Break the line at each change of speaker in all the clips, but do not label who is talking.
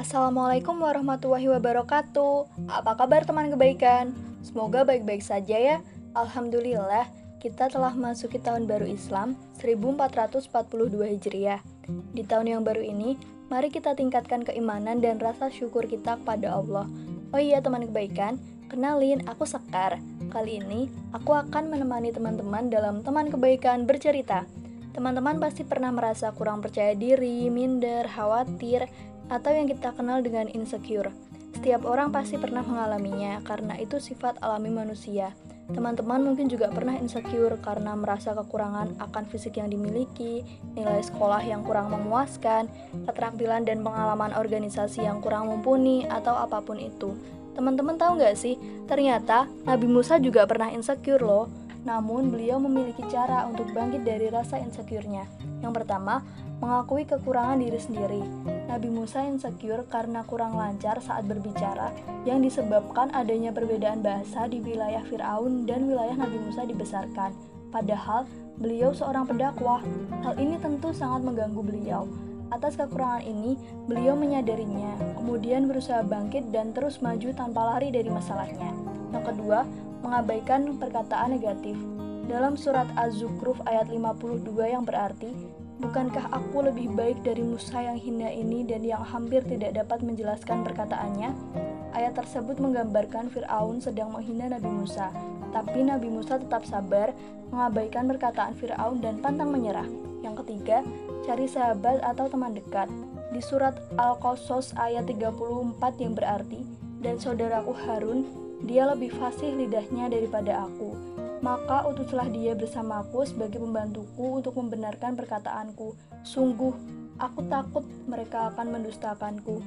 Assalamualaikum warahmatullahi wabarakatuh. Apa kabar teman kebaikan? Semoga baik-baik saja ya. Alhamdulillah, kita telah masuki tahun baru Islam 1442 Hijriah. Di tahun yang baru ini, mari kita tingkatkan keimanan dan rasa syukur kita kepada Allah. Oh iya teman kebaikan, kenalin aku Sekar. Kali ini, aku akan menemani teman-teman dalam teman kebaikan bercerita. Teman-teman pasti pernah merasa kurang percaya diri, minder, khawatir, atau yang kita kenal dengan insecure. Setiap orang pasti pernah mengalaminya karena itu sifat alami manusia. Teman-teman mungkin juga pernah insecure karena merasa kekurangan akan fisik yang dimiliki, nilai sekolah yang kurang memuaskan, keterampilan dan pengalaman organisasi yang kurang mumpuni, atau apa pun itu. Teman-teman tahu nggak sih, ternyata Nabi Musa juga pernah insecure loh. Namun, beliau memiliki cara untuk bangkit dari rasa insecure-nya. Yang pertama, mengakui kekurangan diri sendiri. Nabi Musa insecure karena kurang lancar saat berbicara, yang disebabkan adanya perbedaan bahasa di wilayah Firaun dan wilayah Nabi Musa dibesarkan. Padahal, beliau seorang pendakwah. Hal ini tentu sangat mengganggu beliau. Atas kekurangan ini, beliau menyadarinya, kemudian berusaha bangkit dan terus maju tanpa lari dari masalahnya. Yang kedua, mengabaikan perkataan negatif. Dalam surat Az-Zukhruf ayat 52 yang berarti, Bukankah aku lebih baik dari Musa yang hina ini dan yang hampir tidak dapat menjelaskan perkataannya? Ayat tersebut menggambarkan Fir'aun sedang menghina Nabi Musa, tapi Nabi Musa tetap sabar, mengabaikan perkataan Fir'aun dan pantang menyerah. Yang ketiga, cari sahabat atau teman dekat. Di surat Al-Qasas ayat 34 yang berarti, dan saudaraku Harun dia lebih fasih lidahnya daripada aku. Maka utuslah dia bersamaku sebagai pembantuku untuk membenarkan perkataanku. Sungguh, aku takut mereka akan mendustakanku.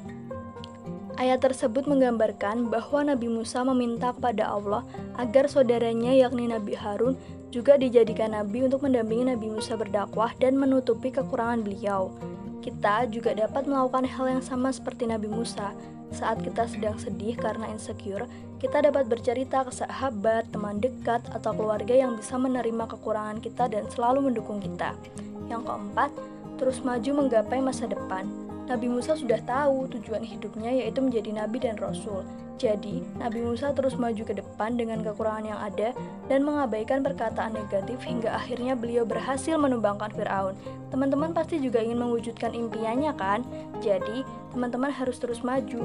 Ayat tersebut menggambarkan bahwa Nabi Musa meminta kepada Allah agar saudaranya yakni Nabi Harun juga dijadikan nabi untuk mendampingi Nabi Musa berdakwah dan menutupi kekurangan beliau. Kita juga dapat melakukan hal yang sama seperti Nabi Musa, saat kita sedang sedih karena insecure, kita dapat bercerita ke sahabat, teman dekat, atau keluarga yang bisa menerima kekurangan kita dan selalu mendukung kita. Yang keempat, terus maju menggapai masa depan. Nabi Musa sudah tahu tujuan hidupnya yaitu menjadi nabi dan rasul. Jadi, Nabi Musa terus maju ke depan dengan kekurangan yang ada dan mengabaikan perkataan negatif hingga akhirnya beliau berhasil menumbangkan Firaun. Teman-teman pasti juga ingin mewujudkan impiannya kan? Jadi, teman-teman harus terus maju.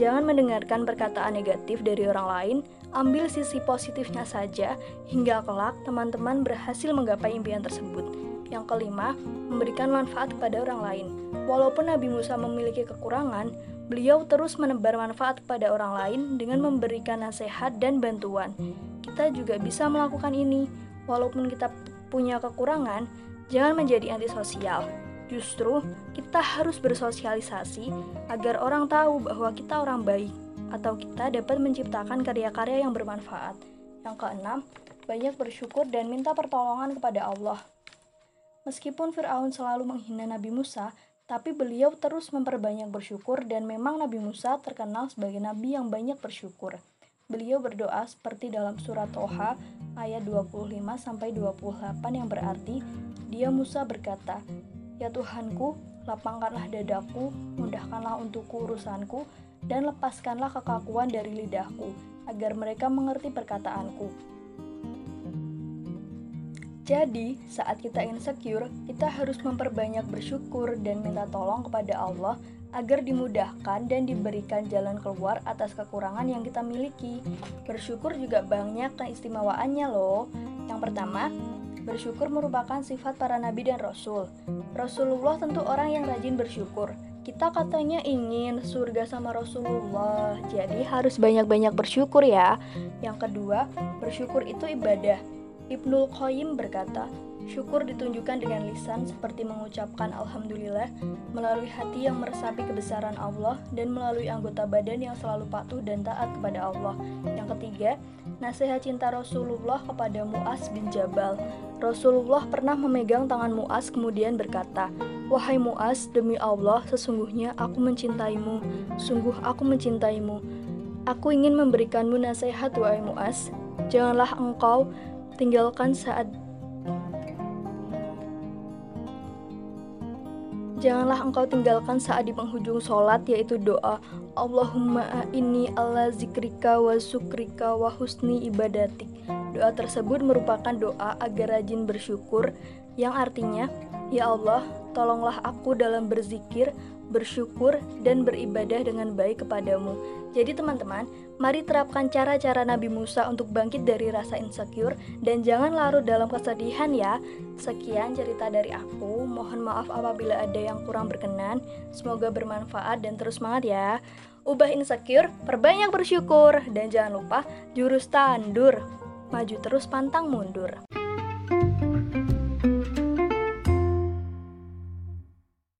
Jangan mendengarkan perkataan negatif dari orang lain, ambil sisi positifnya saja hingga kelak teman-teman berhasil menggapai impian tersebut. Yang kelima, memberikan manfaat kepada orang lain. Walaupun Nabi Musa memiliki kekurangan, Beliau terus menebar manfaat kepada orang lain dengan memberikan nasihat dan bantuan. Kita juga bisa melakukan ini, walaupun kita punya kekurangan, jangan menjadi antisosial. Justru, kita harus bersosialisasi agar orang tahu bahwa kita orang baik, atau kita dapat menciptakan karya-karya yang bermanfaat. Yang keenam, banyak bersyukur dan minta pertolongan kepada Allah. Meskipun Firaun selalu menghina Nabi Musa, tapi beliau terus memperbanyak bersyukur dan memang Nabi Musa terkenal sebagai nabi yang banyak bersyukur. Beliau berdoa seperti dalam surat Toha ayat 25 sampai 28 yang berarti dia Musa berkata, "Ya Tuhanku, lapangkanlah dadaku, mudahkanlah untukku urusanku, dan lepaskanlah kekakuan dari lidahku, agar mereka mengerti perkataanku." Jadi, saat kita insecure, kita harus memperbanyak bersyukur dan minta tolong kepada Allah agar dimudahkan dan diberikan jalan keluar atas kekurangan yang kita miliki. Bersyukur juga banyak keistimewaannya loh. Yang pertama, bersyukur merupakan sifat para nabi dan rasul. Rasulullah tentu orang yang rajin bersyukur. Kita katanya ingin surga sama Rasulullah, jadi harus banyak-banyak bersyukur ya. Yang kedua, bersyukur itu ibadah. Ibnul Qayyim berkata, syukur ditunjukkan dengan lisan seperti mengucapkan Alhamdulillah, melalui hati yang meresapi kebesaran Allah, dan melalui anggota badan yang selalu patuh dan taat kepada Allah. Yang ketiga, nasihat cinta Rasulullah kepada Mu'az bin Jabal. Rasulullah pernah memegang tangan Mu'az kemudian berkata, Wahai Mu'az, demi Allah, sesungguhnya aku mencintaimu. Sungguh aku mencintaimu. Aku ingin memberikanmu nasihat, wahai Mu'az. Janganlah engkau tinggalkan saat Janganlah engkau tinggalkan saat di penghujung sholat yaitu doa. Allahumma inni ala zikrika wa sukrika wa husni ibadatik. Doa tersebut merupakan doa agar rajin bersyukur yang artinya Ya Allah, tolonglah aku dalam berzikir, bersyukur, dan beribadah dengan baik kepadamu. Jadi teman-teman, mari terapkan cara-cara Nabi Musa untuk bangkit dari rasa insecure dan jangan larut dalam kesedihan ya. Sekian cerita dari aku, mohon maaf apabila ada yang kurang berkenan. Semoga bermanfaat dan terus semangat ya. Ubah insecure, perbanyak bersyukur, dan jangan lupa jurus tandur. Maju terus pantang mundur.